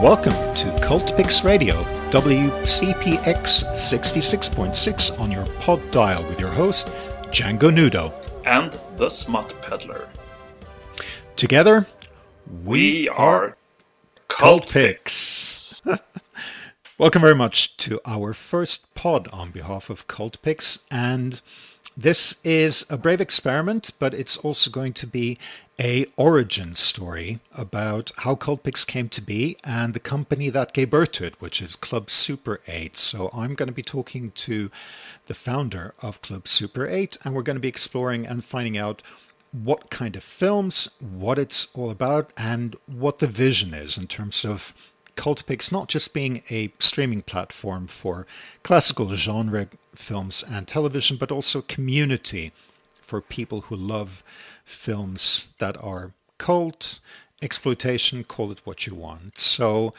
Welcome to Cultpix Radio, WCPX 66.6 on your pod dial with your host, Django Nudo. And the Smut Peddler. Together, we, we are Cult, Cultpix. Welcome very much to our first pod on behalf of Cultpix. And this is a brave experiment, but it's also going to be a origin story about how Cultpix came to be and the company that gave birth to it, which is Club Super 8. So I'm going to be talking to the founder of Club Super 8, and we're going to be exploring and finding out what kind of films, what it's all about, and what the vision is in terms of Cultpix not just being a streaming platform for classical genre films and television, but also community for people who love films that are cult, exploitation, call it what you want. So,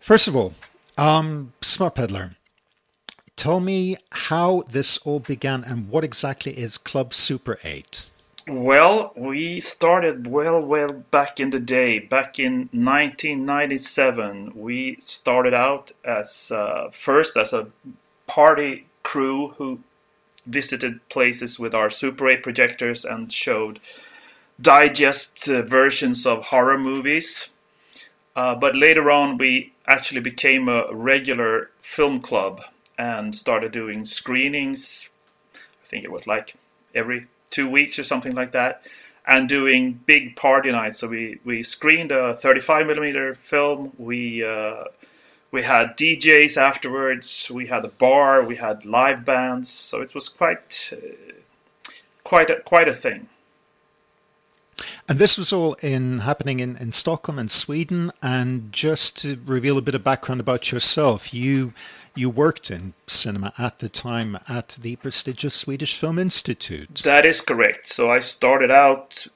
first of all, um, Smut Peddler, tell me how this all began and what exactly is Club Super 8? Well, we started well, well back in the day. Back in 1997, we started out as uh, first as a party crew who visited places with our Super 8 projectors and showed digest uh, versions of horror movies. Uh, but later on, we actually became a regular film club and started doing screenings. I think it was like every two weeks or something like that, and doing big party nights. So we, we screened a 35 millimeter film. We uh, we had DJs afterwards. We had a bar. We had live bands. So it was quite uh, quite a, quite a thing. And this was all in happening in, in Stockholm and Sweden. And just to reveal a bit of background about yourself, you you worked in cinema at the time at the prestigious Swedish Film Institute. That is correct. So I started out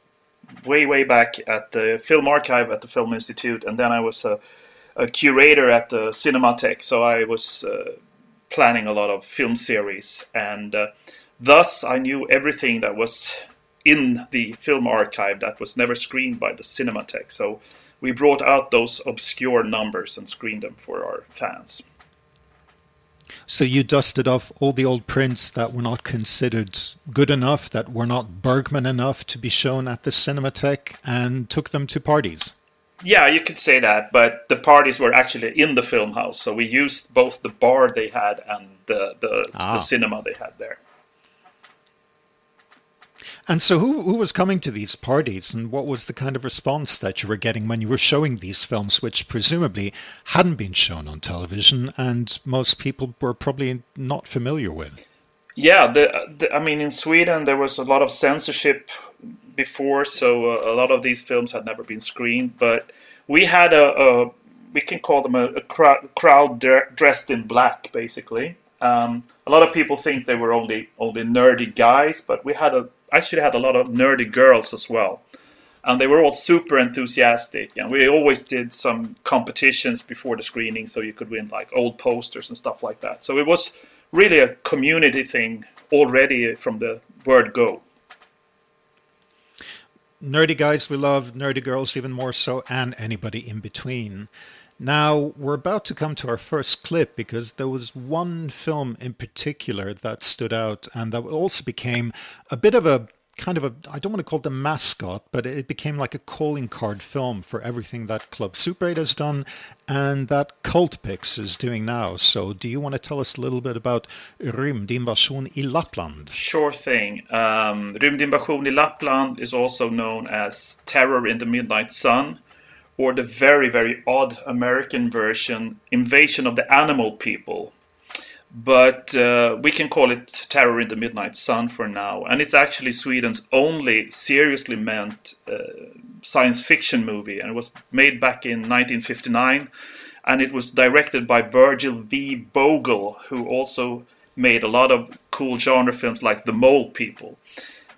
way way back at the Film Archive at the Film Institute, and then I was a a curator at the Cinematheque, so I was uh, planning a lot of film series, and uh, thus I knew everything that was in the film archive that was never screened by the Cinematheque. So we brought out those obscure numbers and screened them for our fans. So you dusted off all the old prints that were not considered good enough, that were not Bergman enough to be shown at the Cinematheque, and took them to parties. Yeah, you could say that, but the parties were actually in the film house, so we used both the bar they had and the the, ah. the cinema they had there. And so, who who was coming to these parties, and what was the kind of response that you were getting when you were showing these films, which presumably hadn't been shown on television, and most people were probably not familiar with? Yeah, the, the I mean, in Sweden there was a lot of censorship before, so uh, a lot of these films had never been screened. But we had a, a we can call them a, a crowd, crowd dressed in black, basically. Um, a lot of people think they were only only nerdy guys, but we had a actually had a lot of nerdy girls as well, and they were all super enthusiastic. And we always did some competitions before the screening, so you could win like old posters and stuff like that. So it was really a community thing already from the word go nerdy guys we love, nerdy girls even more so, and anybody in between. Now, we're about to come to our first clip because there was one film in particular that stood out and that also became a bit of a kind of a I don't want to call it a mascot, but it became like a calling card film for everything that Club Super 8 has done and that Cultpix is doing now. So do you want to tell us a little bit about Rymdinvasion i Lappland? Sure thing. Um, Rymdinvasion i Lappland is also known as Terror in the Midnight Sun or the very, very odd American version, Invasion of the Animal People but uh, we can call it Terror in the Midnight Sun for now. And it's actually Sweden's only seriously meant uh, science fiction movie, and it was made back in 1959. And it was directed by Virgil V. Vogel, who also made a lot of cool genre films like The Mole People.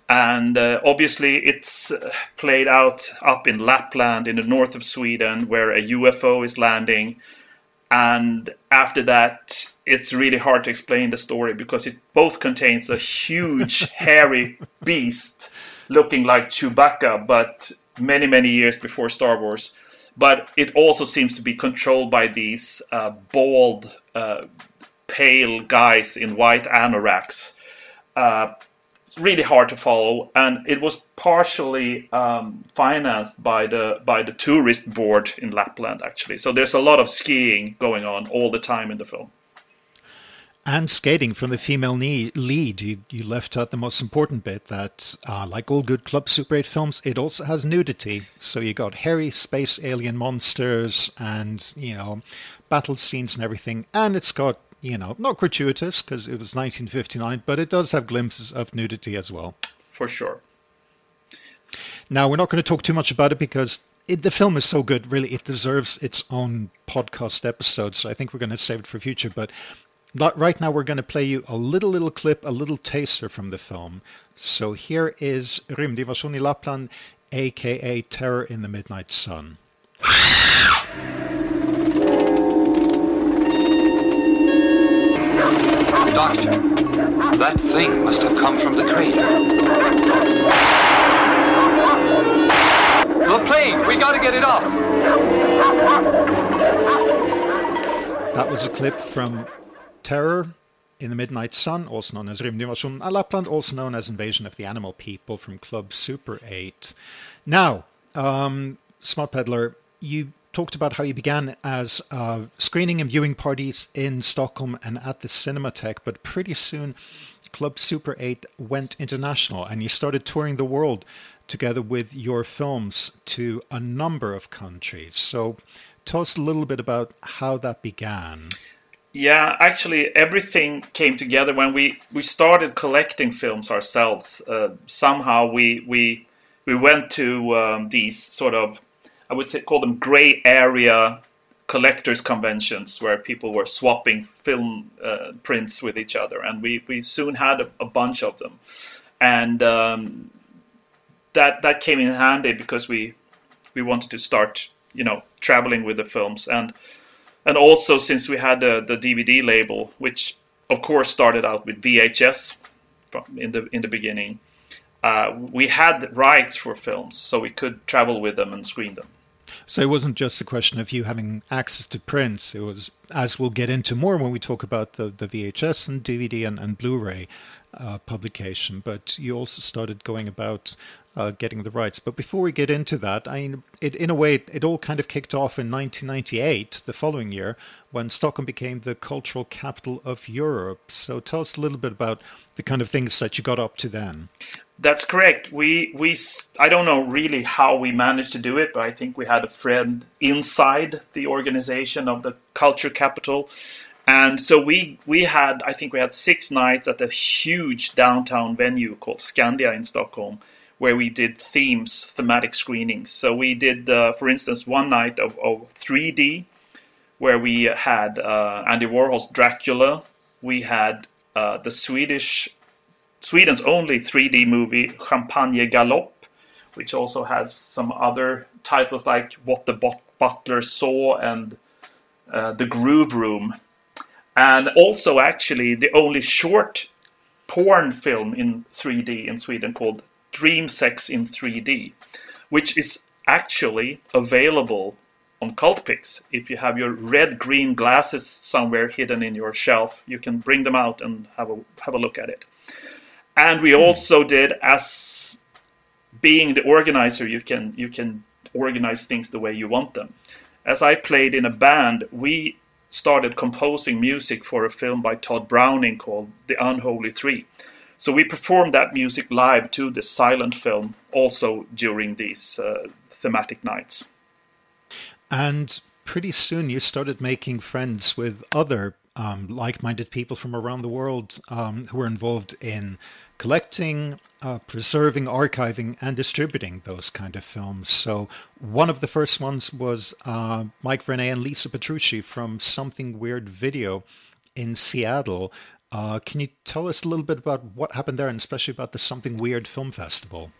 And uh, obviously, it's uh, played out up in Lapland in the north of Sweden, where a UFO is landing and after that it's really hard to explain the story because it both contains a huge hairy beast looking like Chewbacca but many many years before Star Wars but it also seems to be controlled by these uh, bald, uh, pale guys in white anoraks. Uh, really hard to follow, and it was partially um, financed by the by the tourist board in Lapland, actually. So there's a lot of skiing going on all the time in the film and skating from the female lead. You, you left out the most important bit that, uh, like all good Club Super 8 films, it also has nudity. So you got hairy space alien monsters and, you know, battle scenes and everything. And it's got, you know, not gratuitous because it was 1959, but it does have glimpses of nudity as well. For sure. Now, we're not going to talk too much about it because it, the film is so good, really, it deserves its own podcast episode. So I think we're going to save it for future. But right now we're going to play you a little little clip, a little taster from the film. So here is Rymdinvasion i Lappland, aka Terror in the Midnight Sun. Doctor, that thing must have come from the crater. The plane! We gotta get it off! That was a clip from Terror in the Midnight Sun, also known as Rymdinvasion av Lappland, also known as Invasion of the Animal People from Club Super 8. Now, um, Smut Peddler, you talked about how you began as uh, screening and viewing parties in Stockholm and at the Cinematheque, but pretty soon Club Super 8 went international and you started touring the world together with your films to a number of countries. So tell us a little bit about how that began. Yeah, actually, everything came together when we, we started collecting films ourselves. Uh, somehow we we we went to um, these sort of I would say call them gray area collectors conventions where people were swapping film uh, prints with each other, and we, we soon had a, a bunch of them, and um, that that came in handy because we we wanted to start you know traveling with the films and and also since we had the, the DVD label, which of course started out with VHS in the in the beginning, uh, we had rights for films, so we could travel with them and screen them. So it wasn't just a question of you having access to prints. It was, as we'll get into more when we talk about the, the VHS and DVD and, and Blu-ray uh, publication, but you also started going about uh, getting the rights. But before we get into that, I mean, it, in a way, it all kind of kicked off in 1998, the following year, when Stockholm became the cultural capital of Europe. So tell us a little bit about the kind of things that you got up to then. That's correct. We we I don't know really how we managed to do it, but I think we had a friend inside the organization of the culture capital. And so we we had I think we had six nights at a huge downtown venue called Skandia in Stockholm where we did themes, thematic screenings. So we did, uh, for instance, one night of, of 3D, where we had uh, Andy Warhol's Dracula. We had uh, the Swedish, Sweden's only 3D movie Champagne Galop, which also has some other titles like What the Butler Saw and uh, The Groove Room, and also actually the only short porn film in 3D in Sweden called Dream Sex in 3D, which is actually available on Cultpix. If you have your red green glasses somewhere hidden in your shelf, you can bring them out and have a have a look at it. And we also did as being the organizer, you can you can organize things the way you want them. As I played in a band, we started composing music for a film by Tod Browning called The Unholy Three. So we performed that music live to the silent film also during these uh, thematic nights. And pretty soon you started making friends with other um, like minded people from around the world um, who were involved in collecting, uh, preserving, archiving, and distributing those kind of films. So, one of the first ones was uh, Mike Vraney and Lisa Petrucci from Something Weird Video in Seattle. Uh, can you tell us a little bit about what happened there, and especially about the Something Weird Film Festival?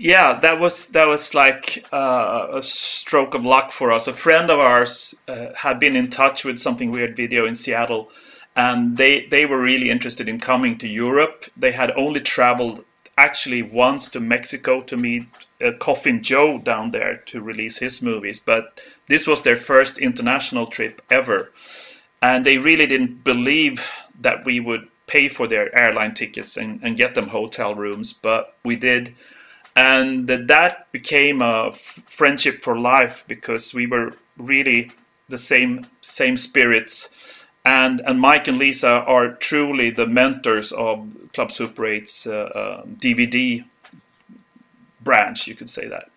Yeah, that was that was like uh, a stroke of luck for us. A friend of ours uh, had been in touch with Something Weird Video in Seattle, and they they were really interested in coming to Europe. They had only traveled actually once to Mexico to meet uh, Coffin Joe down there to release his movies, but this was their first international trip ever. And they really didn't believe that we would pay for their airline tickets and, and get them hotel rooms, but we did. And that became a friendship for life because we were really the same same spirits and and Mike and Lisa are truly the mentors of Club Super 8's uh, uh, DVD branch. You could say that.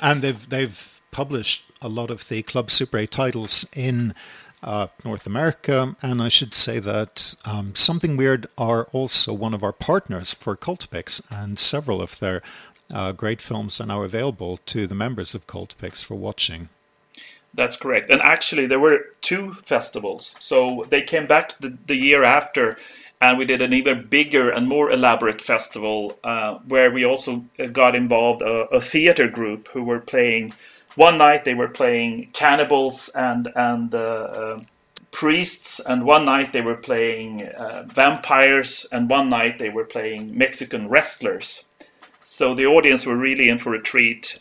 And they've they've published a lot of the Club Super 8 titles in uh, North America, and I should say that um, Something Weird are also one of our partners for Cultpix, and several of their uh, great films are now available to the members of Cultpix for watching. That's correct. And actually, there were two festivals. So they came back the, the year after, and we did an even bigger and more elaborate festival uh, where we also uh, got involved a, a, theater group who were playing. One night they were playing cannibals and and uh, uh priests, and one night they were playing uh, vampires, and one night they were playing Mexican wrestlers. So the audience were really in for a treat,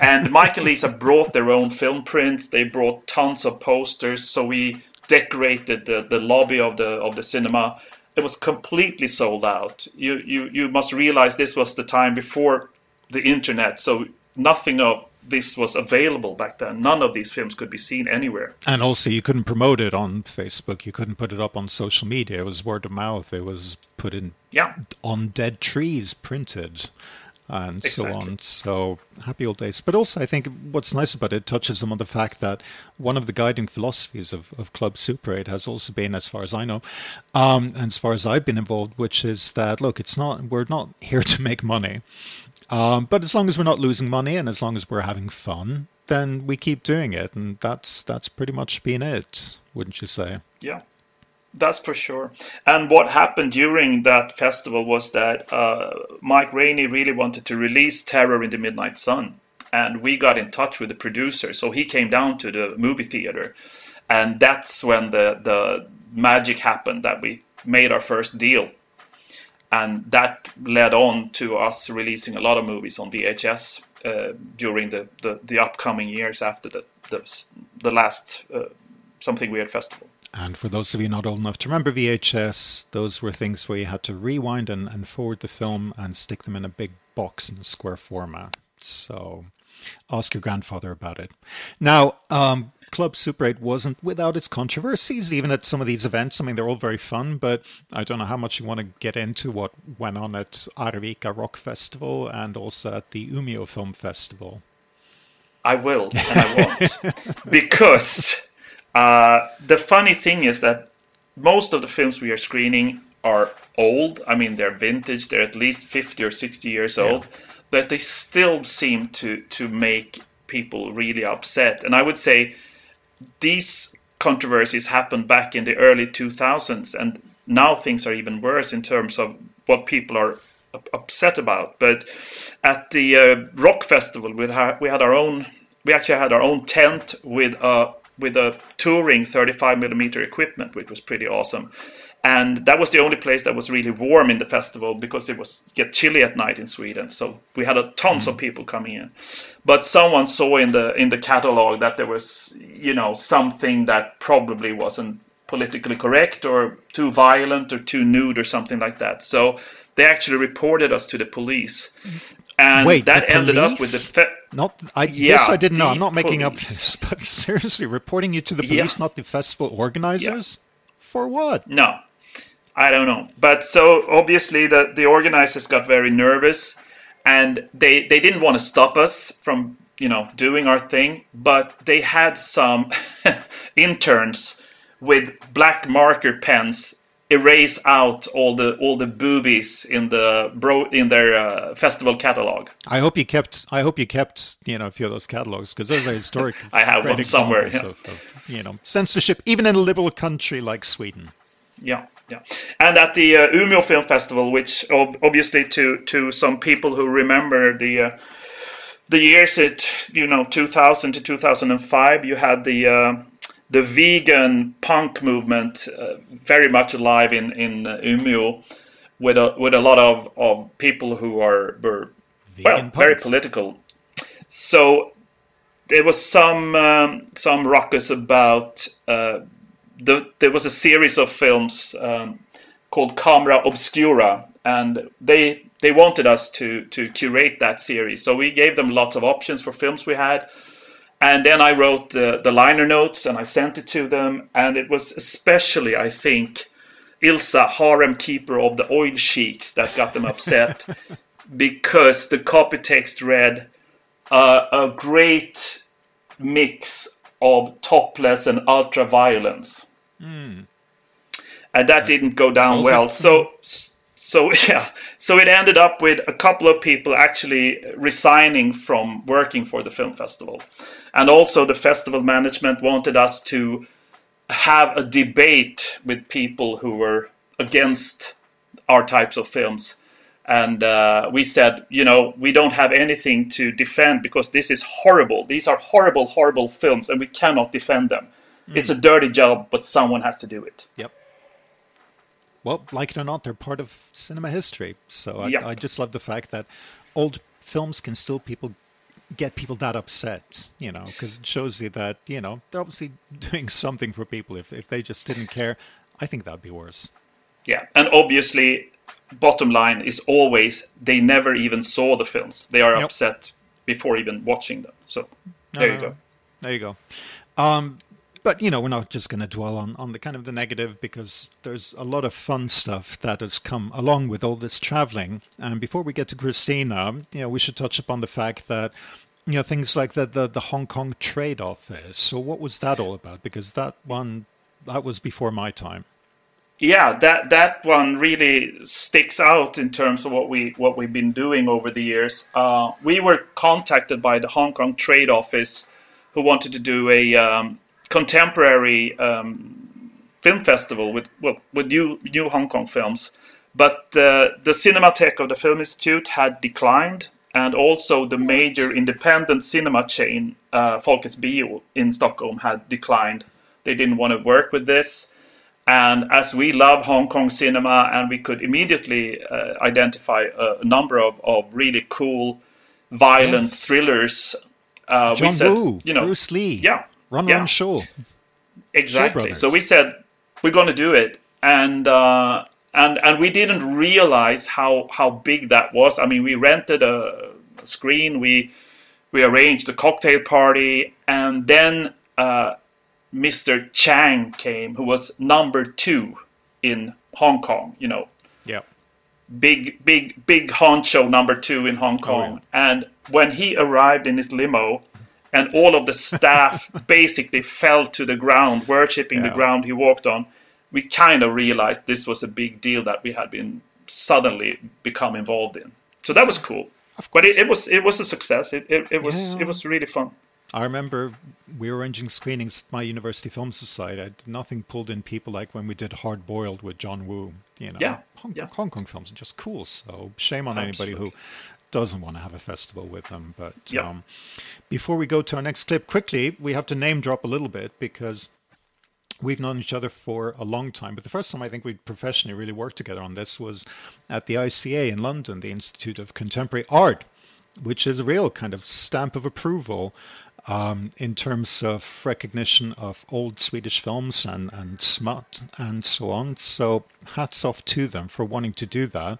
and Mike and Lisa brought their own film prints. They brought tons of posters. So we decorated the, the lobby of the of the cinema. It was completely sold out. You you you must realize this was the time before the internet. So nothing of this was available back then. None of these films could be seen anywhere. And also, you couldn't promote it on Facebook. You couldn't put it up on social media. It was word of mouth. It was put in yeah. on dead trees, printed and exactly. so on. So happy old days. But also, I think what's nice about it touches on the fact that one of the guiding philosophies of, of Club Super 8 has also been, as far as I know, um, and as far as I've been involved, which is that look, it's not we're not here to make money, um, but as long as we're not losing money and as long as we're having fun, then we keep doing it, and that's that's pretty much been it, wouldn't you say? Yeah. That's for sure. And what happened during that festival was that uh, Mike Vraney really wanted to release Terror in the Midnight Sun. And we got in touch with the producer. So he came down to the movie theater. And that's when the, the magic happened that we made our first deal. And that led on to us releasing a lot of movies on VHS uh, during the, the, the, upcoming years after the, the, the last uh, Something Weird festival. And for those of you not old enough to remember VHS, those were things where you had to rewind and, and forward the film and stick them in a big box in a square format. So ask your grandfather about it. Now, um, Club Super 8 wasn't without its controversies, even at some of these events. I mean, they're all very fun, but I don't know how much you want to get into what went on at Arvika Rock Festival and also at the Umeå Film Festival. I will, and I won't. because uh, the funny thing is that most of the films we are screening are old. I mean, they're vintage. They're at least fifty or sixty years yeah. old, but they still seem to to make people really upset. And I would say these controversies happened back in the early 2000s, and now things are even worse in terms of what people are upset about. But at the uh, rock festival, we had we had our own. We actually had our own tent with a with a touring 35 millimeter equipment, which was pretty awesome. And that was the only place that was really warm in the festival because it was get chilly at night in Sweden. So we had a, tons mm. of people coming in. But someone saw in the in the catalog that there was, you know, something that probably wasn't politically correct or too violent or too nude or something like that. So they actually reported us to the police. And Wait, that ended police? up with the fe- not I yeah, this I didn't know. I'm not making up this, but seriously, reporting you to the police, yeah. not the festival organizers? Yeah. For what? No. I don't know. But so obviously the, the organizers got very nervous and they they didn't want to stop us from, you know, doing our thing, but they had some interns with black marker pens erase out all the all the boobies in the bro in their uh, festival catalog. I hope you kept. I hope you kept. You know, a few of those catalogs because those are historic. I have one somewhere. Yeah. Of, of, you know, censorship, even in a liberal country like Sweden. Yeah, yeah. And at the uh, Umeå Film Festival, which obviously to to some people who remember the. Uh, the years it you know 2000 to 2005 you had the uh, the vegan punk movement uh, very much alive in in uh, Umeå. with a with a lot of, of people who are were well, very political. So there was some um, some ruckus about uh, the there was a series of films um, called Camera Obscura, and they they wanted us to to curate that series. So we gave them lots of options for films we had. And then I wrote uh, the liner notes and I sent it to them. And it was especially, I think, Ilsa, harem keeper of the oil sheiks, that got them upset because the copy text read uh, a great mix of topless and ultra violence. Hmm. And that uh, didn't go down well. like- So, so yeah, so it ended up with a couple of people actually resigning from working for the film festival, and also the festival management wanted us to have a debate with people who were against our types of films. And uh, we said, you know, we don't have anything to defend because this is horrible. These are horrible, horrible films, and we cannot defend them. It's a dirty job, but someone has to do it. Yep. Well, like it or not, they're part of cinema history. So I, Yep. I just love the fact that old films can still people get people that upset, you know, because it shows you that, you know, they're obviously doing something for people. If, if they just didn't care, I think that'd be worse. Yeah, and obviously, bottom line is always they never even saw the films. They are upset before even watching them. So there you go. There you go. Um, but you know, we're not just going to dwell on, on the kind of the negative because there's a lot of fun stuff that has come along with all this traveling. And before we get to Christina, you know, we should touch upon the fact that you know things like the the, the Hong Kong Trade Office. So what was that all about? Because that one that was before my time. Yeah, that that one really sticks out in terms of what we what we've been doing over the years. Uh, we were contacted by the Hong Kong Trade Office, who wanted to do a um, contemporary um, film festival with well, with new new Hong Kong films. But uh, the Cinematheque of the Film Institute had declined, and also the major independent cinema chain, uh, Folkets Bio in Stockholm, had declined. They didn't want to work with this. And as we love Hong Kong cinema, and we could immediately uh, identify a, a number of, of really cool, violent Yes. thrillers, uh, John we said, Woo, you know, Bruce Lee, yeah, Run yeah. Run Shaw. exactly. Brothers. So we said we're going to do it, and uh, and and we didn't realize how how big that was. I mean, we rented a, a screen, we we arranged a cocktail party, and then uh, Mr. Chang came, who was number two in Hong Kong. You know, Yeah. big, big, big honcho number two in Hong oh, Kong. And when he arrived in his limo, and all of the staff basically fell to the ground, worshipping the ground he walked on, we kind of realized this was a big deal that we had been suddenly become involved in. So that was cool. But it, it was it was a success. It it, it was Yeah. it was really fun. I remember we were arranging screenings at my university film society. I, nothing pulled in people like when we did Hard Boiled with John Woo. You know, Yeah, Hong, yeah. Hong Kong films are just cool. So shame on anybody who doesn't want to have a festival with them. But Yeah. um, before we go to our next clip, quickly we have to name drop a little bit because we've known each other for a long time. But the first time I think we professionally really worked together on this was at the ICA in London, the Institute of Contemporary Art, which is a real kind of stamp of approval um, in terms of recognition of old Swedish films and, and smut and so on. So hats off to them for wanting to do that.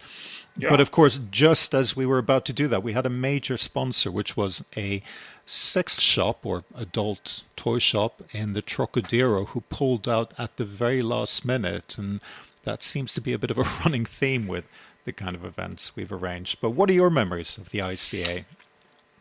Yeah. But of course, just as we were about to do that, we had a major sponsor, which was a sex shop or adult toy shop in the Trocadero, who pulled out at the very last minute. And that seems to be a bit of a running theme with the kind of events we've arranged. But what are your memories of the ICA?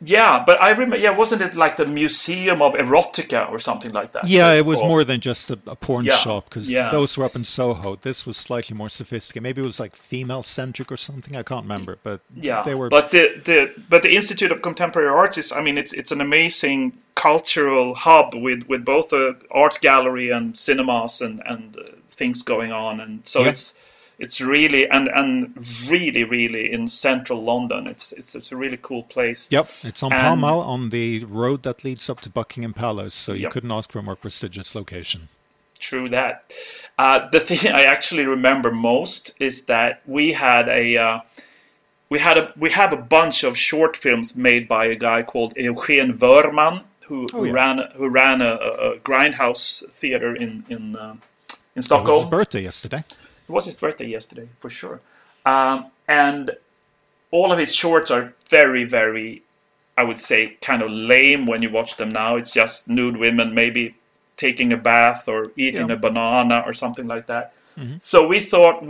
Yeah, but I remember. Yeah, wasn't it like the Museum of Erotica or something like that? Yeah, it was Or- more than just a, a porn Yeah, shop because yeah. those were up in Soho. This was slightly more sophisticated. Maybe it was like female centric or something. I can't remember, but Yeah, they were. but the, the but the Institute of Contemporary Arts is, I mean, it's it's an amazing cultural hub with with both a art gallery and cinemas and and uh, things going on, and so Yeah. it's it's really and and really really in central London. It's it's, it's a really cool place. Yep, it's on And- Pall Mall on the road that leads up to Buckingham Palace, so you Yep. couldn't ask for a more prestigious location. true that. Uh, the thing I actually remember most is that we had a uh, we had a we have a bunch of short films made by a guy called Eugen Wörman who, Oh, who yeah. ran who ran a, a grindhouse theater in in uh, in It was Stockholm. his birthday yesterday. Was his birthday yesterday, for sure. Um, and all of his shorts are very, very, I would say, kind of lame when you watch them now. It's just nude women maybe taking a bath or eating Yeah. a banana or something like that. So we thought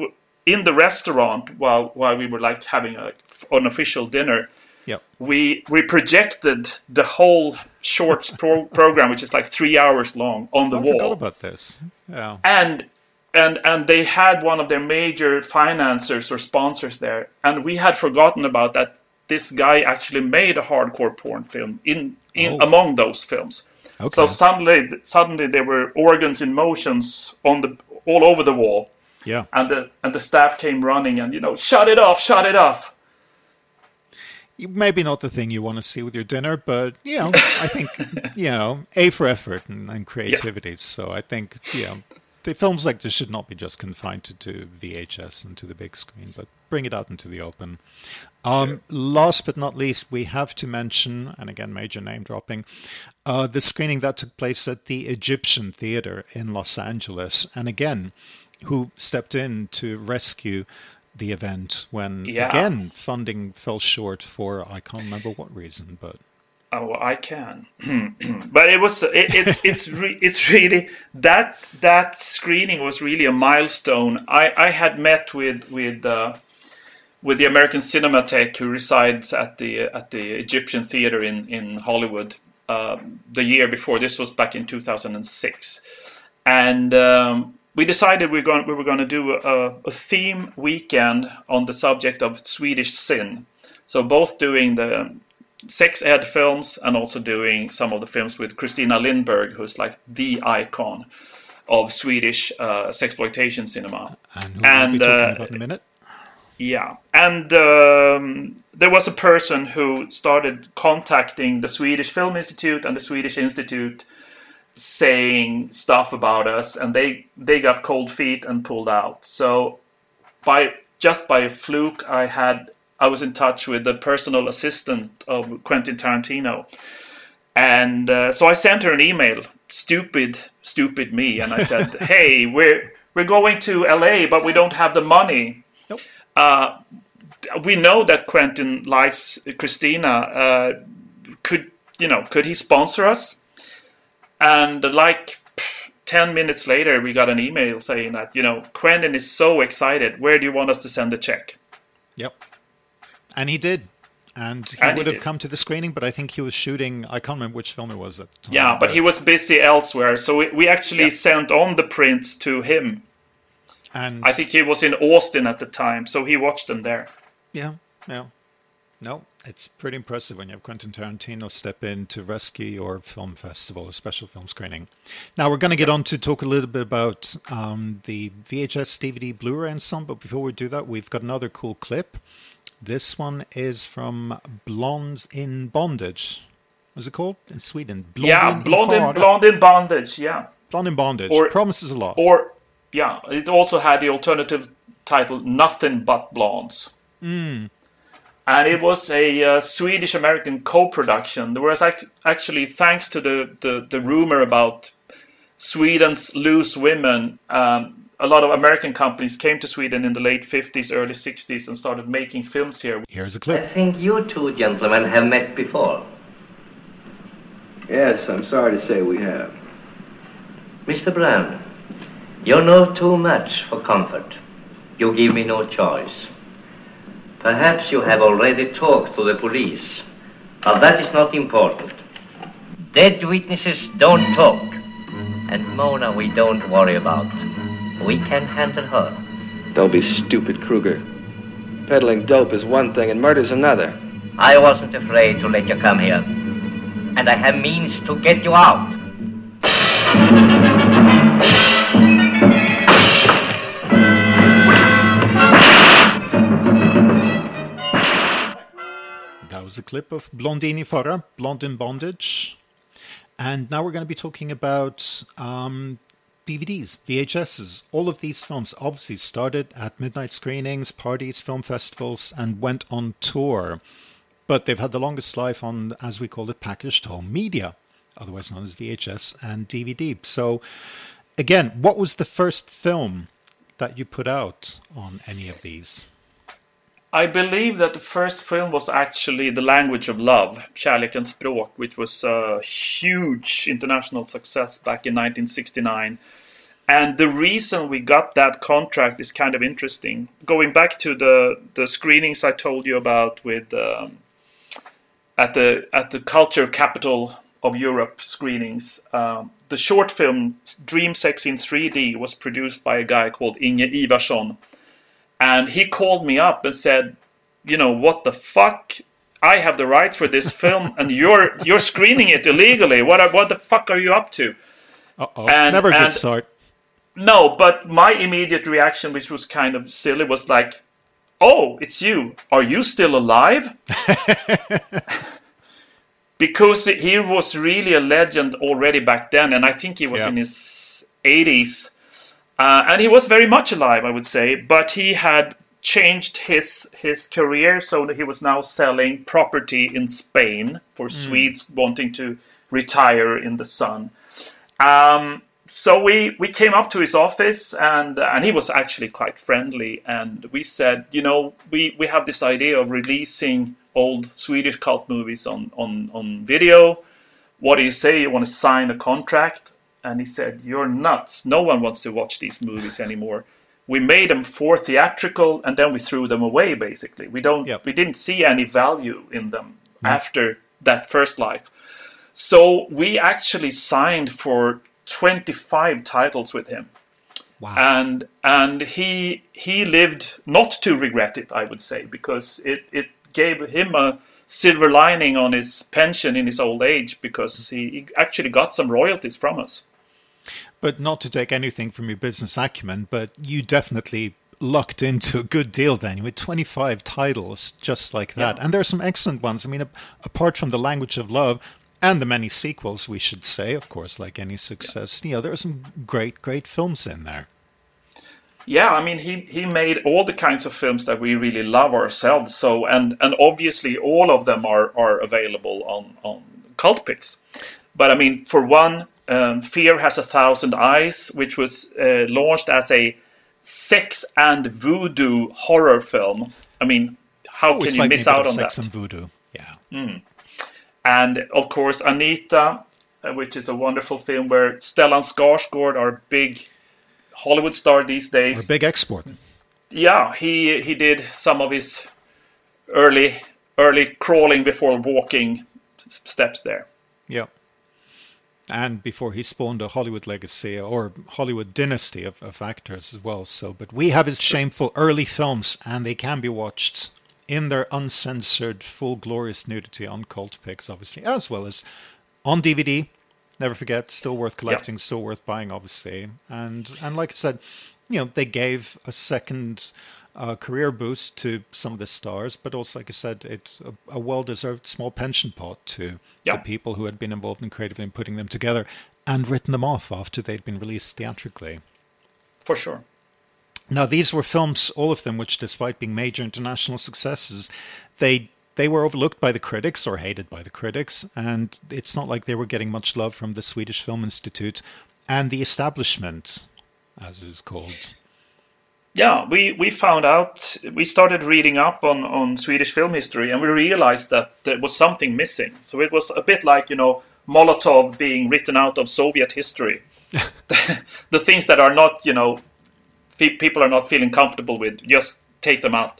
in the restaurant while while we were like having a, an official dinner, Yep. we we projected the whole shorts pro- program, which is like three hours long, on the I wall forgot about this. Yeah. and and and they had one of their major financiers or sponsors there and we had forgotten about that this guy actually made a hardcore porn film in in Oh. among those films Okay. so suddenly suddenly there were organs in motions on the all over the wall yeah. and the and the staff came running and you know shut it off shut it off Maybe not the thing you want to see with your dinner, but you know, I think you know, a for effort and, and creativity. So I think you know, the films like this should not be just confined to, to VHS and to the big screen, but bring it out into the open. Um, Last but not least, we have to mention, and again, major name dropping, uh, the screening that took place at the Egyptian Theater in Los Angeles, and again, who stepped in to rescue the event when Yeah. again funding fell short for I can't remember what reason, but Oh, I can, but it was it, it's it's re, it's really that that screening was really a milestone. I I had met with with uh, with the American Cinematheque who resides at the at the Egyptian Theater in in Hollywood um, the year before. This was back in 2006, and um, we decided we going we were going to do a, a theme weekend on the subject of Swedish sin. So both doing the sex ed films and also doing some of the films with Christina Lindberg, who's like the icon of Swedish uh, sexploitation cinema. and who we'll And, be talking uh, about in a minute. Yeah, and um, there was a person who started contacting the Swedish Film Institute and the Swedish Institute, saying stuff about us, and they they got cold feet and pulled out. So, by just by a fluke, I had I was in touch with the personal assistant of Quentin Tarantino, and uh, so I sent her an email. Stupid, stupid me, and I said, "Hey, we're we're going to LA, but we don't have the money." Nope. Uh, we know that Quentin likes Christina. Uh, could you know? Could he sponsor us? And like ten minutes later, we got an email saying that you know Quentin is so excited. Where do you want us to send the check? Yep. And he did. And he And he would have did. come to the screening, but I think he was shooting. I can't remember which film it was at the time. Yeah, but he was busy elsewhere, so we, we actually Yeah. sent on the prints to him. And I think he was in Austin at the time, so he watched them there. Yeah, yeah. No, it's pretty impressive when you have Quentin Tarantino step in to rescue your film festival, a special film screening. Now we're going to get on to talk a little bit about um, the VHS, DVD, Blu-ray, and some. But before we do that, we've got another cool clip. This one is from Blondes in Bondage. What's it called in Sweden? Blonde yeah, in blonde in, blonde in bondage. Yeah, Blonde in Bondage. Or- Promises a lot. or yeah, it also had the alternative title "Nothing But Blondes." Hmm. And it was a uh, Swedish-American co-production. There was ac- actually, thanks to the, the, the rumor about Sweden's loose women, um, a lot of American companies came to Sweden in the late 50s, early 60s, and started making films here. Here's a clip. I think you two gentlemen have met before. Yes, I'm sorry to say we have. Mr. Brown, you know too much for comfort. You give me no choice. Perhaps you have already talked to the police, but that is not important. Dead witnesses don't talk, and Mona we don't worry about. We can handle her. Don't be stupid, Kruger. Peddling dope is one thing and murder's another. I wasn't afraid to let you come here, and I have means to get you out. That was a clip of Blondin i fara, Blonde in Bondage. And now we're going to be talking about um, DVDs, VHSs, all of these films obviously started at midnight screenings, parties, film festivals, and went on tour. But they've had the longest life on, as we call it, packaged home media, otherwise known as VHS and DVD. So, again, what was the first film that you put out on any of these? I believe that the first film was actually The Language of Love, Kärlekens språk, which was a huge international success back in 1969. And the reason we got that contract is kind of interesting. Going back to the, the screenings I told you about with um, at the at the culture capital of Europe screenings, um, the short film Dream Sex in 3D was produced by a guy called Inge Ivarsson and he called me up and said, you know, what the fuck? I have the rights for this film, and you're you're screening it illegally. What what the fuck are you up to? Uh-oh. Never a good start. No, but my immediate reaction, which was kind of silly, was like, "Oh, it's you. Are you still alive?" because he was really a legend already back then, and I think he was yeah. in his 80s uh, and he was very much alive, I would say, but he had changed his his career so that he was now selling property in Spain for mm. Swedes wanting to retire in the sun. Um, so we, we came up to his office and and he was actually quite friendly and we said, you know, we, we have this idea of releasing old Swedish cult movies on, on, on video. What do you say? You want to sign a contract? And he said, "You're nuts. No one wants to watch these movies anymore." We made them for theatrical, and then we threw them away. Basically, we don't. Yep. We didn't see any value in them after that first life. So we actually signed for 25 titles with him. Wow. And and he he lived not to regret it, I would say, because it, it gave him a silver lining on his pension in his old age because he actually got some royalties from us. But not to take anything from your business acumen, but you definitely lucked into a good deal then with 25 titles just like that. Yeah. And there are some excellent ones. I mean, apart from The Language of Love and the many sequels, we should say, of course, like any success, yeah. you know, there are some great, great films in there. Yeah, I mean, he, he made all the kinds of films that we really love ourselves. So, and, and obviously, all of them are, are available on, on Cultpix. But I mean, for one, um, Fear Has a Thousand Eyes, which was uh, launched as a sex and voodoo horror film. I mean, how can you miss out on sex that? and voodoo, yeah. Mm. And of course, Anita, uh, which is a wonderful film where Stellan Skarsgård, our big Hollywood star these days, our big export. Yeah, he he did some of his early early crawling before walking steps there. Yeah and before he spawned a Hollywood legacy or Hollywood dynasty of, of actors as well. So, but we have his shameful early films, and they can be watched in their uncensored, full, glorious nudity on Cultpix, obviously, as well as on DVD. Never forget, still worth collecting, still worth buying, obviously. And and like I said, you know, they gave a second uh, career boost to some of the stars, but also, like I said, it's a, a well deserved small pension pot to yeah. the people who had been involved in creatively putting them together and written them off after they'd been released theatrically. For sure. Now, these were films, all of them, which, despite being major international successes, they they were overlooked by the critics or hated by the critics, and it's not like they were getting much love from the Swedish Film Institute and the establishment, as it is called yeah, we, we found out, we started reading up on, on Swedish film history and we realized that there was something missing. So it was a bit like, you know, Molotov being written out of Soviet history. the things that are not, you know, people are not feeling comfortable with, just take them out.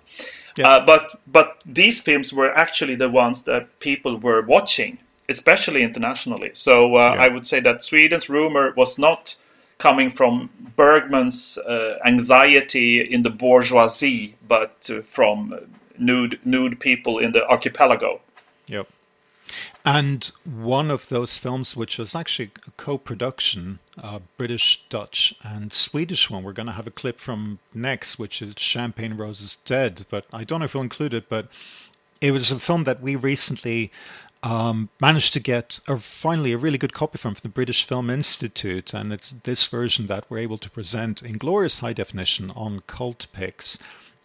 Yeah. Uh, but but these films were actually the ones that people were watching, especially internationally. So uh, yeah. I would say that Sweden's rumor was not coming from Bergman's uh, anxiety in the bourgeoisie, but uh, from nude nude people in the archipelago. Yep. And one of those films, which was actually a co-production, uh, British, Dutch, and Swedish one, we're going to have a clip from next, which is Champagne Roses Dead. But I don't know if we'll include it, but it was a film that we recently um, managed to get a, finally a really good copy from, from the British Film Institute, and it's this version that we're able to present in glorious high definition on Cultpix.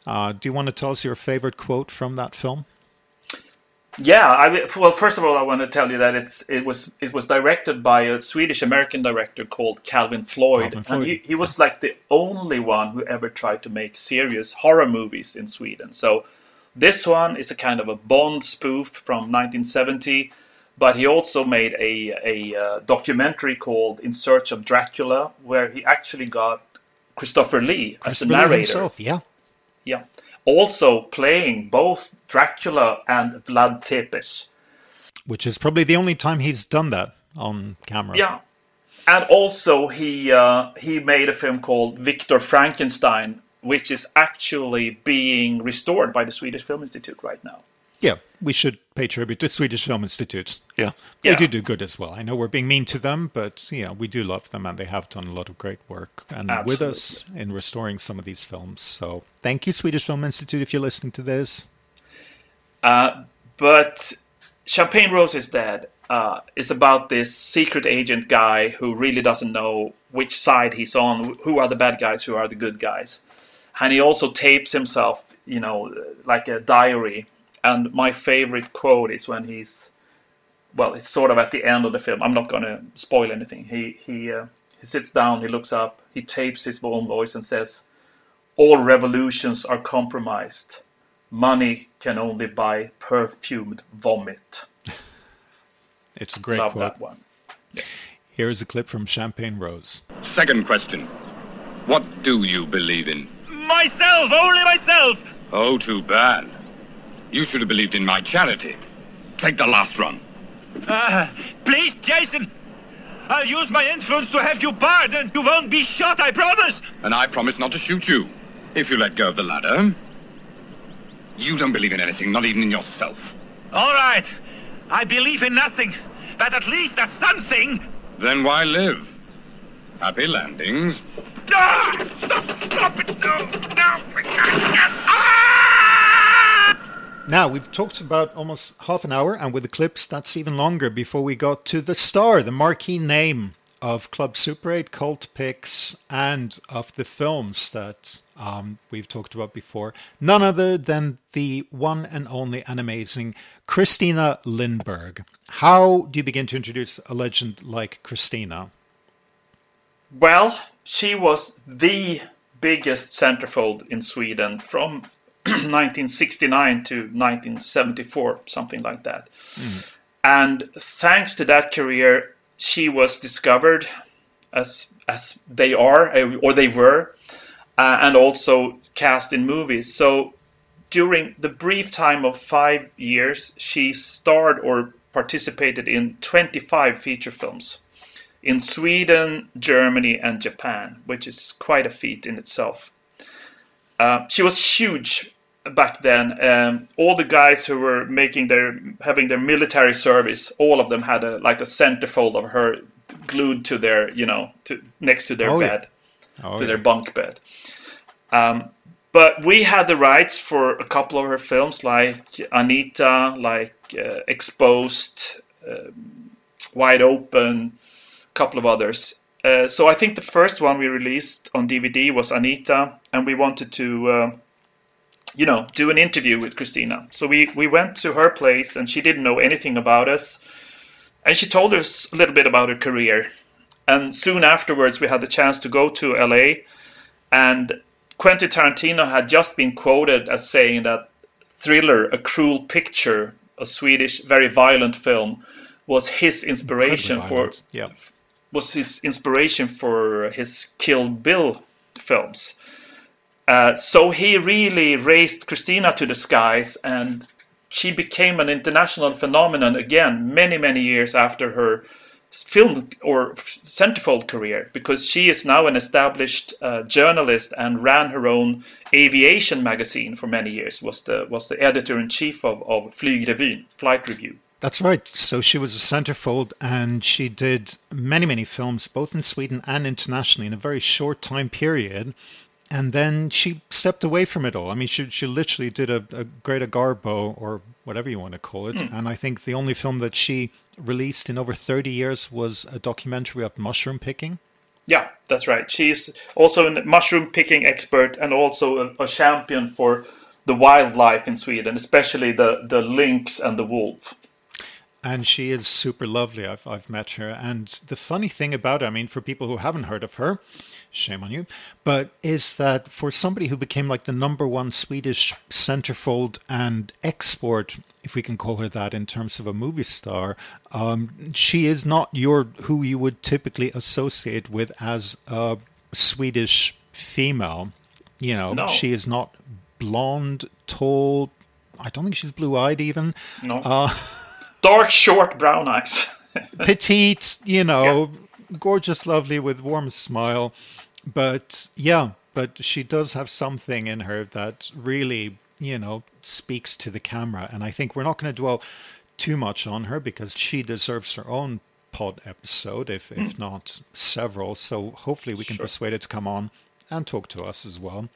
Uh, do you want to tell us your favorite quote from that film? Yeah, I well, first of all, I want to tell you that it's it was it was directed by a Swedish American director called Calvin Floyd, Calvin Floyd. and he, he was like the only one who ever tried to make serious horror movies in Sweden. So this one is a kind of a Bond spoof from 1970, but he also made a a uh, documentary called In Search of Dracula, where he actually got Christopher Lee as Christopher the narrator. himself, yeah. Yeah. Also playing both Dracula and Vlad Tepes. Which is probably the only time he's done that on camera. Yeah. And also he uh, he made a film called Victor Frankenstein, which is actually being restored by the Swedish Film Institute right now. Yeah, we should pay tribute to Swedish Film Institute. Yeah, they Yeah. do do good as well. I know we're being mean to them, but yeah, we do love them, and they have done a lot of great work and with us in restoring some of these films. So thank you, Swedish Film Institute, if you're listening to this. Uh, but Champagne Rose is Dead uh, is about this secret agent guy who really doesn't know which side he's on, who are the bad guys, who are the good guys. And he also tapes himself, you know, like a diary. And my favorite quote is when he's, well, it's sort of at the end of the film. I'm not going to spoil anything. He he uh, he sits down, he looks up, he tapes his own voice and says, "All revolutions are compromised. Money can only buy perfumed vomit." It's a great Love quote. that one. Here's a clip from Champagne Rose. Second question. What do you believe in? Myself, only myself. Oh, too bad. You should have believed in my charity. Take the last run. Ah, please, Jason. I'll use my influence to have you barred and you won't be shot, I promise. And I promise not to shoot you. If you let go of the ladder. You don't believe in anything, not even in yourself. All right. I believe in nothing, but at least there's something. Then why live? Happy landings. Ah! Stop, stop it. No, no. Ah! Now, we've talked about almost half an hour, and with the clips, that's even longer before we got to the star, the marquee name of Club Super 8 Cultpix and of the films that um, we've talked about before. None other than the one and only and amazing Christina Lindberg. How do you begin to introduce a legend like Christina? Well, she was the biggest centerfold in Sweden from 1969 to 1974, something like that. And thanks to that career, she was discovered as as they are uh, or they were, uh, and also cast in movies. So during the brief time of five years, she starred or participated in 25 feature films in Sweden, Germany, and Japan, which is quite a feat in itself. Uh, she was huge back then. Um, all the guys who were making their having their military service, all of them had a like a centerfold of her glued to their you know to next to their Oh, yeah. bed, Oh, to yeah. their bunk bed. Um, but we had the rights for a couple of her films, like Anita, like uh, Exposed, um, Wide Open, couple of others. Uh, so I think the first one we released on DVD was Anita, and we wanted to, uh, you know, do an interview with Christina. So we we went to her place, and she didn't know anything about us, and she told us a little bit about her career. And soon afterwards, we had the chance to go to LA, and Quentin Tarantino had just been quoted as saying that Thriller, A Cruel Picture, a Swedish very violent film, was his inspiration for yeah. Was his inspiration for his Kill Bill films. Uh, so he really raised Christina to the skies, and she became an international phenomenon again, many many years after her film or centerfold career, because she is now an established uh, journalist and ran her own aviation magazine for many years. was the was the editor in chief of of Flygrevyn, Flight Review. That's right. So she was a centerfold and she did many, many films, both in Sweden and internationally, in a very short time period. and then she stepped away from it all. I mean, she she literally did a, a Greta Garbo or whatever you want to call it, hmm. and I think the only film that she released in over thirty years was a documentary of mushroom picking. Yeah, that's right. She's also a mushroom picking expert and also a, a champion for the wildlife in Sweden, especially the, the lynx and the wolf. And she is super lovely. I've, I've met her. And the funny thing about her, I mean, for people who haven't heard of her, shame on you, but is that for somebody who became like the number one Swedish centerfold and export, if we can call her that in terms of a movie star, um, she is not your who you would typically associate with as a Swedish female. You know, No. she is not blonde, tall. I don't think she's blue eyed even. No. Uh, Dark, short, brown eyes. petite, you know, gorgeous, lovely with warm smile. But yeah, but she does have something in her that really, you know, speaks to the camera. And I think we're not going to dwell too much on her because she deserves her own pod episode, if if mm. not several. So hopefully we can Sure. persuade her to come on and talk to us as well.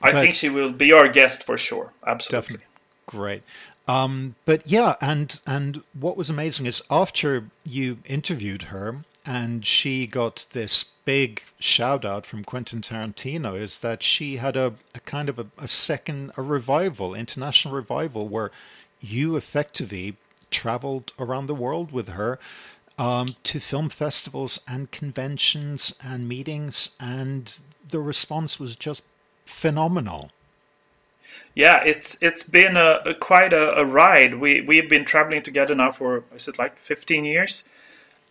I But- think she will be our guest for sure. Absolutely. Definitely. Great. Um, but yeah, and and what was amazing is after you interviewed her and she got this big shout out from Quentin Tarantino is that she had a, a kind of a, a second a revival, international revival where you effectively traveled around the world with her um, to film festivals and conventions and meetings and the response was just phenomenal. Yeah, it's it's been a, a quite a, a ride. We we've been traveling together now for is it like fifteen years,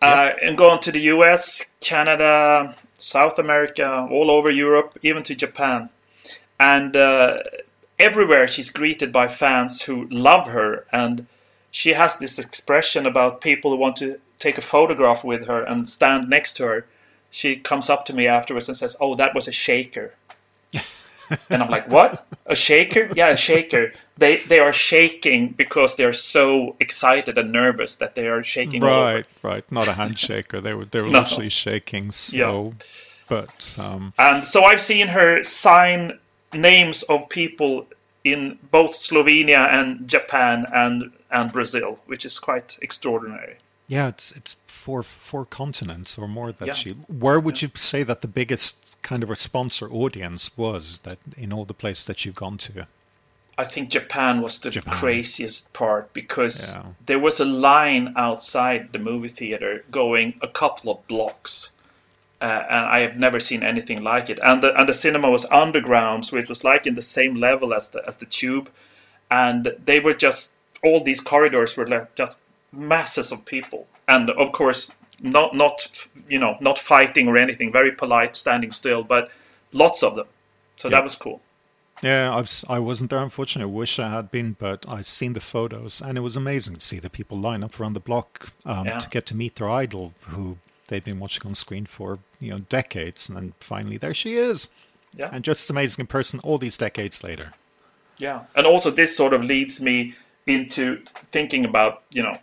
uh, and gone to the U.S., Canada, South America, all over Europe, even to Japan, and uh, everywhere she's greeted by fans who love her, and she has this expression about people who want to take a photograph with her and stand next to her. She comes up to me afterwards and says, "Oh, that was a shaker." And I'm like, what? A shaker? Yeah, a shaker. They they are shaking because they're so excited and nervous that they are shaking. all over. Right, right. Not a handshaker. They were they were No. literally shaking. So, but um, And so I've seen her sign names of people in both Slovenia and Japan and and Brazil, which is quite extraordinary. yeah, it's it's four four continents or more that Yeah. she. Where would you say that the biggest kind of response or audience was that in all the places that you've gone to? I think Japan was the Japan. craziest part because Yeah. there was a line outside the movie theater going a couple of blocks. Uh, and I have never seen anything like it. And the and the cinema was underground, so it was like in the same level as the as the tube, and they were just all these corridors were like just masses of people, and of course not not you know not fighting or anything, very polite, standing still, but lots of them. So Yeah. that was cool. Yeah, I've s- I wasn't there unfortunately. I wish I had been, but I've seen the photos, and it was amazing to see the people line up around the block um, Yeah. to get to meet their idol, who they'd been watching on screen for you know decades, and then finally there she is, Yeah. and just amazing in person all these decades later. Yeah, and also this sort of leads me into thinking about you know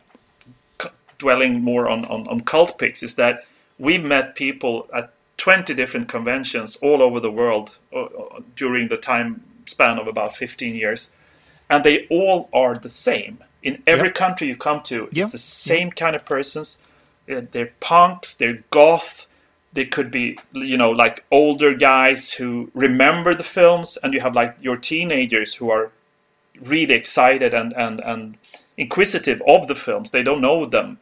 dwelling more on, on on Cultpix is that we've met people at 20 different conventions all over the world uh, uh, during the time span of about 15 years and they all are the same. In every Yeah. country you come to it's the same kind of persons. Uh, they're punks they're goth they could be you know like older guys who remember the films and you have like your teenagers who are really excited and, and, and inquisitive of the films. They don't know them.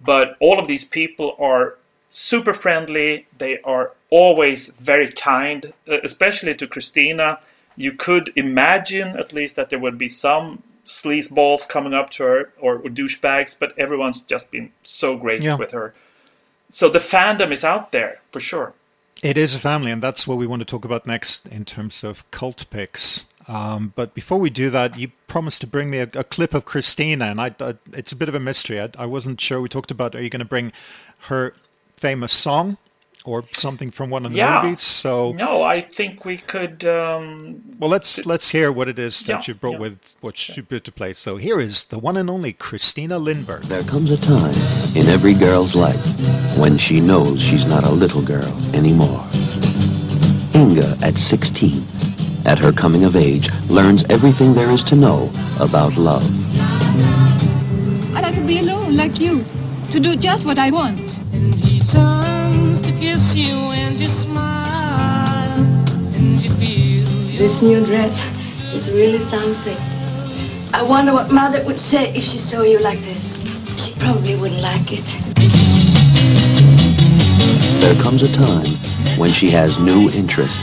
But all of these people are super friendly. They are always very kind, uh, especially to Christina. You could imagine at least that there would be some sleazeballs coming up to her or, or douchebags, but everyone's just been so great Yeah. with her. So the fandom is out there for sure. It is a family, and that's what we want to talk about next in terms of Cultpix. Um, but before we do that, you promised to bring me a, a clip of Christina, and I, I, it's a bit of a mystery. I, I wasn't sure. We talked about are you going to bring her famous song or something from one of the Yeah. movies? So, No, I think we could. Um, well, let's let's hear what it is that Yeah, you brought yeah. with what you brought to play. So here is the one and only Christina Lindberg. There comes a time in every girl's life when she knows she's not a little girl anymore. Inga, at 16, at her coming of age, learns everything there is to know about love. I like to be alone, like you, to do just what I want. This new dress is really something. I wonder what Mother would say if she saw you like this. She probably wouldn't like it. There comes a time when she has new interests,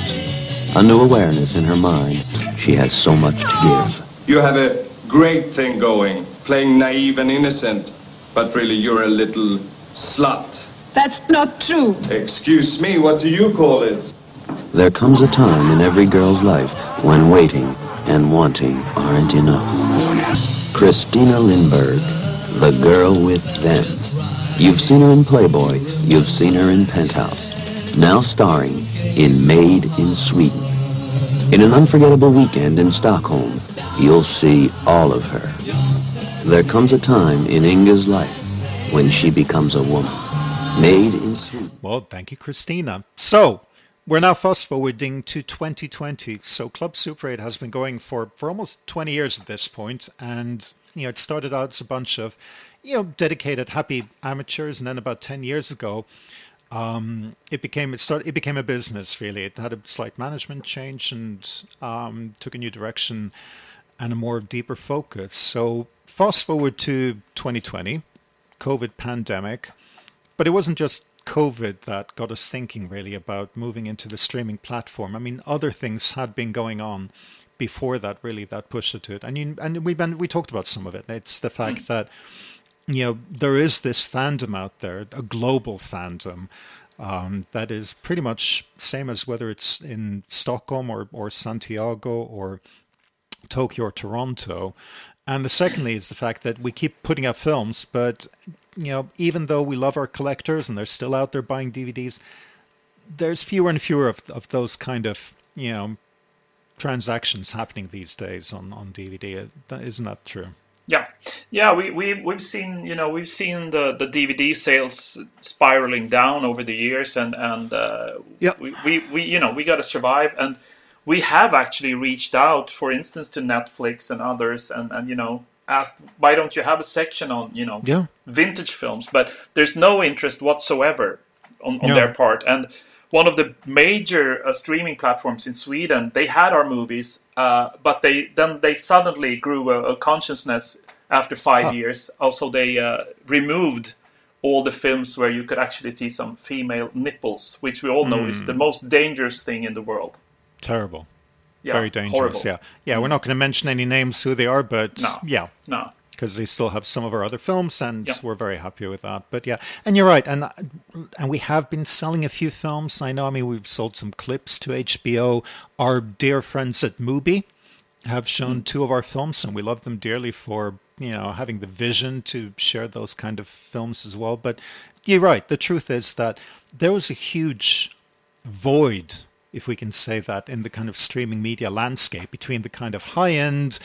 a new awareness in her mind. She has so much to give. You have a great thing going, playing naive and innocent, but really you're a little slut. That's not true. Excuse me, what do you call it? There comes a time in every girl's life when waiting and wanting aren't enough. Christina Lindberg, the girl with them. You've seen her in Playboy, you've seen her in Penthouse. Now starring in Made in Sweden. In an unforgettable weekend in Stockholm, you'll see all of her. There comes a time in Inga's life when she becomes a woman. Made in Sweden. Well, thank you, Christina. So, we're now fast forwarding to 2020. So, Club Super 8 has been going for, for almost 20 years at this point, and you know it started out as a bunch of you know dedicated, happy amateurs, and then about 10 years ago, um, it became it started it became a business. Really, it had a slight management change and um, took a new direction and a more deeper focus. So, fast forward to 2020, COVID pandemic, but it wasn't just COVID that got us thinking really about moving into the streaming platform. I mean, other things had been going on before that, really, that pushed it to it. And you, and we been we talked about some of it. It's the fact that you know there is this fandom out there, a global fandom. Um, that is pretty much same as whether it's in Stockholm or, or Santiago or Tokyo or Toronto. And the secondly is the fact that we keep putting out films, but you know, even though we love our collectors and they're still out there buying DVDs, there's fewer and fewer of, of those kind of, you know, transactions happening these days on, on DVD. Isn't that true? Yeah, yeah, we we we've seen you know we've seen the, the DVD sales spiraling down over the years, and and uh, yeah. we, we we you know we got to survive, and we have actually reached out, for instance, to Netflix and others, and and you know asked why don't you have a section on you know yeah. vintage films, but there's no interest whatsoever on, on their part, and one of the major uh, streaming platforms in Sweden, they had our movies, uh, but they then they suddenly grew a, a consciousness after five Huh. years. Also, they uh, removed all the films where you could actually see some female nipples, which we all know is Hmm. the most dangerous thing in the world. Terrible. Yeah, Very dangerous. horrible. Yeah. Yeah, we're not going to mention any names who they are, but No. yeah. No. Because they still have some of our other films, and Yeah. we're very happy with that. But yeah, and you're right, and and we have been selling a few films. I know. I mean, we've sold some clips to HBO. Our dear friends at Mubi have shown Mm. two of our films, and we love them dearly for you know having the vision to share those kind of films as well. But you're right. The truth is that there was a huge void, if we can say that, in the kind of streaming media landscape between the kind of high end,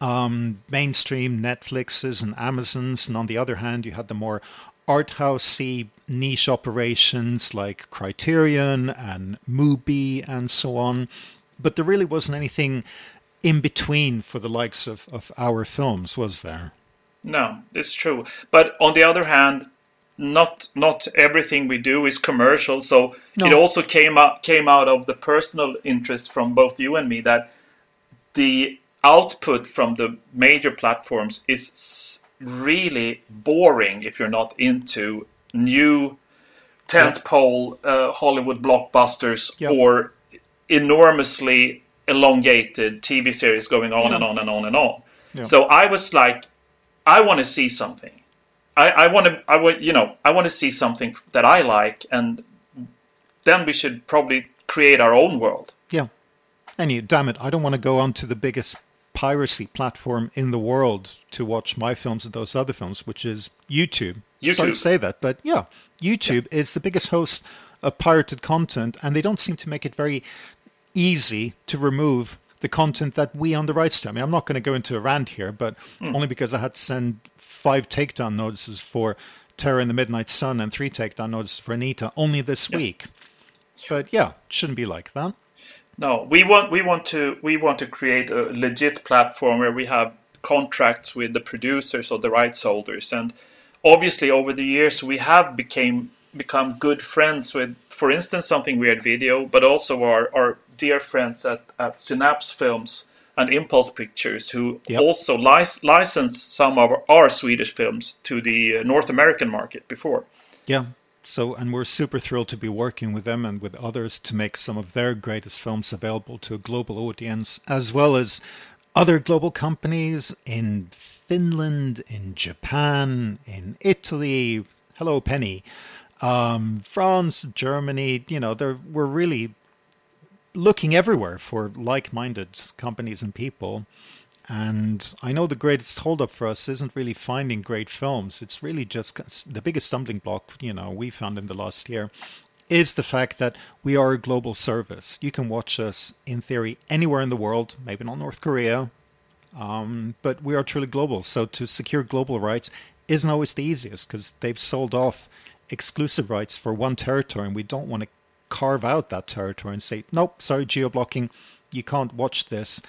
um, mainstream Netflixes and Amazons, and on the other hand, you had the more art housey niche operations like Criterion and Mubi and so on. But there really wasn't anything in between for the likes of, of our films, was there? No, it's true. But on the other hand, not not everything we do is commercial. So No. it also came out came out of the personal interest from both you and me that the output from the major platforms is really boring if you're not into new tentpole uh, Hollywood blockbusters Yep. or enormously elongated TV series going on and on and on and on. Yeah. So I was like, I want to see something. I, I want to, I want, you know, I want to see something that I like, and then we should probably create our own world. Yeah. And you, damn it, I don't want to go onto the biggest piracy platform in the world to watch my films and those other films, which is YouTube. Sorry to YouTube. say that, but yeah, YouTube is the biggest host of pirated content, and they don't seem to make it very easy to remove the content that we own the rights to. I mean, I'm not going to go into a rant here, but hmm. only because I had to send five takedown notices for Terror in the Midnight Sun and three takedown notices for Anita only this week. But yeah, it shouldn't be like that. No, we want we want to we want to create a legit platform where we have contracts with the producers or the rights holders, and obviously over the years we have became become good friends with, for instance, something weird video, but also our our dear friends at at Synapse Films and Impulse Pictures, who Yep. also lic- licensed some of our Swedish films to the uh, North American market before. Yeah. So, and we're super thrilled to be working with them and with others to make some of their greatest films available to a global audience, as well as other global companies in Finland, in Japan, in Italy. Hello, Penny. Um, France, Germany. You know, we're really looking everywhere for like-minded companies and people. And I know the greatest holdup for us isn't really finding great films. It's really just the biggest stumbling block, you know, we found in the last year is the fact that we are a global service. You can watch us in theory anywhere in the world, maybe not North Korea, um, but we are truly global. So to secure global rights isn't always the easiest because they've sold off exclusive rights for one territory, and we don't want to carve out that territory and say, nope, sorry, geo blocking, you can't watch this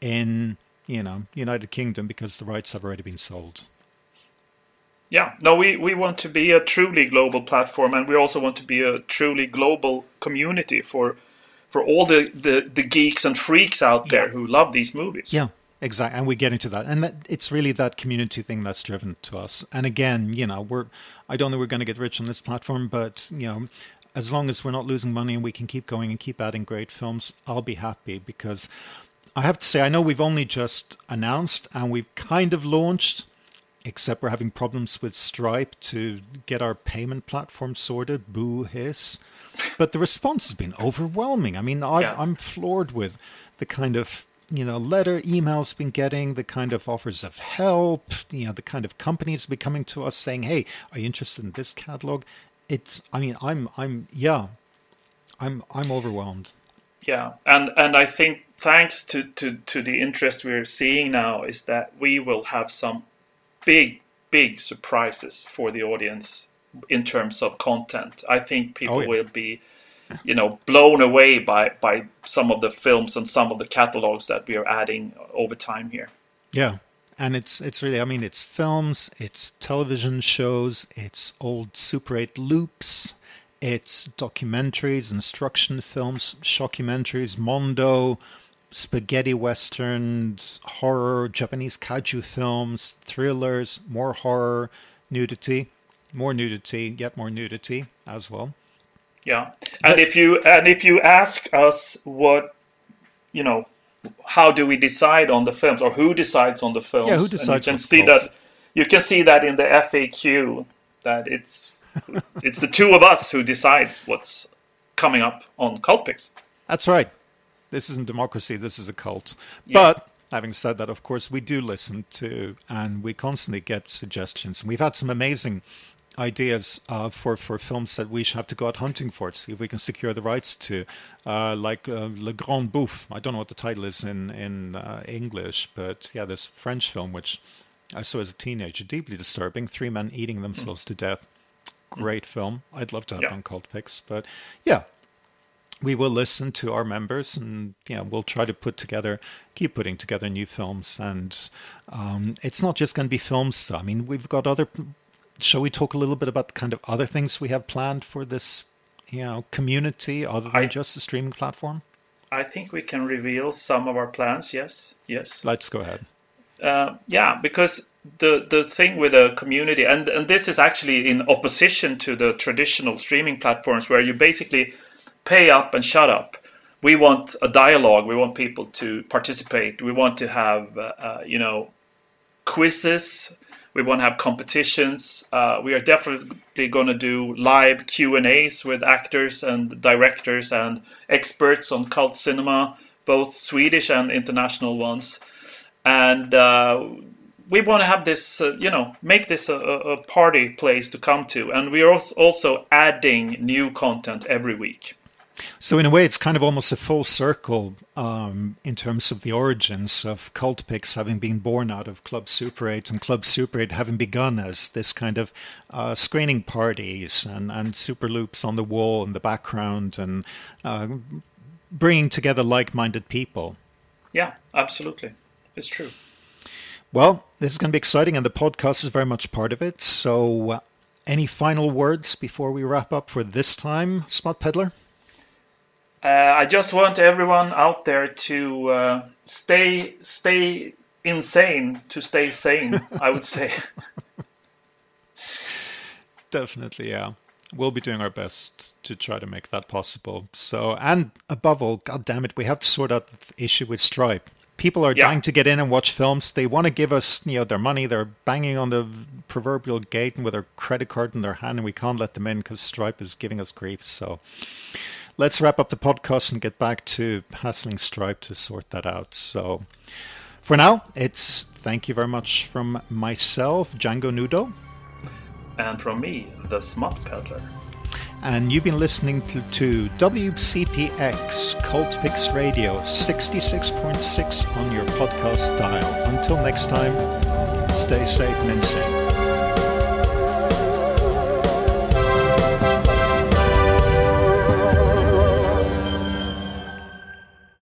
in you know United Kingdom because the rights have already been sold. Yeah, no, we, we want to be a truly global platform, and we also want to be a truly global community for for all the, the, the geeks and freaks out there who love these movies. Yeah, exactly. And we get into that, and that, it's really that community thing that's driven to us. And again, you know, we're I don't think we're going to get rich on this platform, but you know, as long as we're not losing money and we can keep going and keep adding great films, I'll be happy because I have to say I know we've only just announced and we've kind of launched except we're having problems with Stripe to get our payment platform sorted. Boo hiss. But the response has been overwhelming. I mean, I, Yeah. I'm floored with the kind of you know letter emails been getting, the kind of offers of help, you know, the kind of companies be coming to us saying, "Hey, are you interested in this catalog?" It's. I mean, I'm. I'm. Yeah. I'm. I'm overwhelmed. Yeah, and and I think thanks to, to, to the interest we're seeing now is that we will have some big big surprises for the audience in terms of content. I think oh, people Oh, yeah. will be you know blown away by by some of the films and some of the catalogs that we are adding over time here. Yeah. And it's it's really I mean it's films, it's television shows, it's old Super 8 loops, it's documentaries, instruction films, shockumentaries, mondo, spaghetti westerns, horror, Japanese kaiju films, thrillers, more horror, nudity, more nudity, yet more nudity as well. Yeah, and if you and if you ask us what you know, how do we decide on the films or who decides on the films? Yeah, who and decides You can see called? that. You can see that in the FAQ that it's it's the two of us who decides what's coming up on Cultpix. That's right. This isn't democracy, this is a cult. Yeah. But having said that, of course, we do listen to and we constantly get suggestions. And we've had some amazing ideas uh, for, for films that we should have to go out hunting for to see if we can secure the rights to, uh, like uh, Le Grand Bouffe. I don't know what the title is in, in uh, English, but yeah, this French film, which I saw as a teenager, deeply disturbing. Three men eating themselves to death. Great film. I'd love to have Yeah. it on Cultpix, but yeah, we will listen to our members and yeah we'll try to put together keep putting together new films and um, it's not just going to be films i mean we've got other shall we talk a little bit about the kind of other things we have planned for this you know community other than I- just the streaming platform I think we can reveal some of our plans. Yes, yes. let's go ahead Uh, yeah, because the the thing with a community, and and this is actually in opposition to the traditional streaming platforms where you basically pay up and shut up. We want a dialogue. We want people to participate. We want to have uh, uh, you know quizzes. We want to have competitions. Uh, we are definitely going to do live Q and A's with actors and directors and experts on cult cinema, both Swedish and international ones and uh, we want to have this, uh, you know, make this a, a party place to come to, and we are also adding new content every week. So in a way it's kind of almost a full circle um, in terms of the origins of Cultpix having been born out of club super 8 and club super 8 having begun as this kind of uh, screening parties and, and super loops on the wall in the background and uh, bringing together like-minded people. Yeah, absolutely. It's true. Well, this is going to be exciting, and the podcast is very much part of it. So, uh, any final words before we wrap up for this time, Smut Peddler? Uh, I just want everyone out there to uh, stay stay insane to stay sane. I would say. Definitely, yeah. We'll be doing our best to try to make that possible. So, and above all, God damn it, we have to sort out the issue with Stripe. People are Yeah. dying to get in and watch films. They want to give us, you know, their money. They're banging on the proverbial gate and with their credit card in their hand, and we can't let them in because Stripe is giving us grief. So, let's wrap up the podcast and get back to hassling Stripe to sort that out. So, for now, it's thank you very much from myself, Django Nudo. And from me, the smut peddler. And you've been listening to, to WCPX Cultpix Radio 66.6 on your podcast dial. Until next time, stay safe and insane.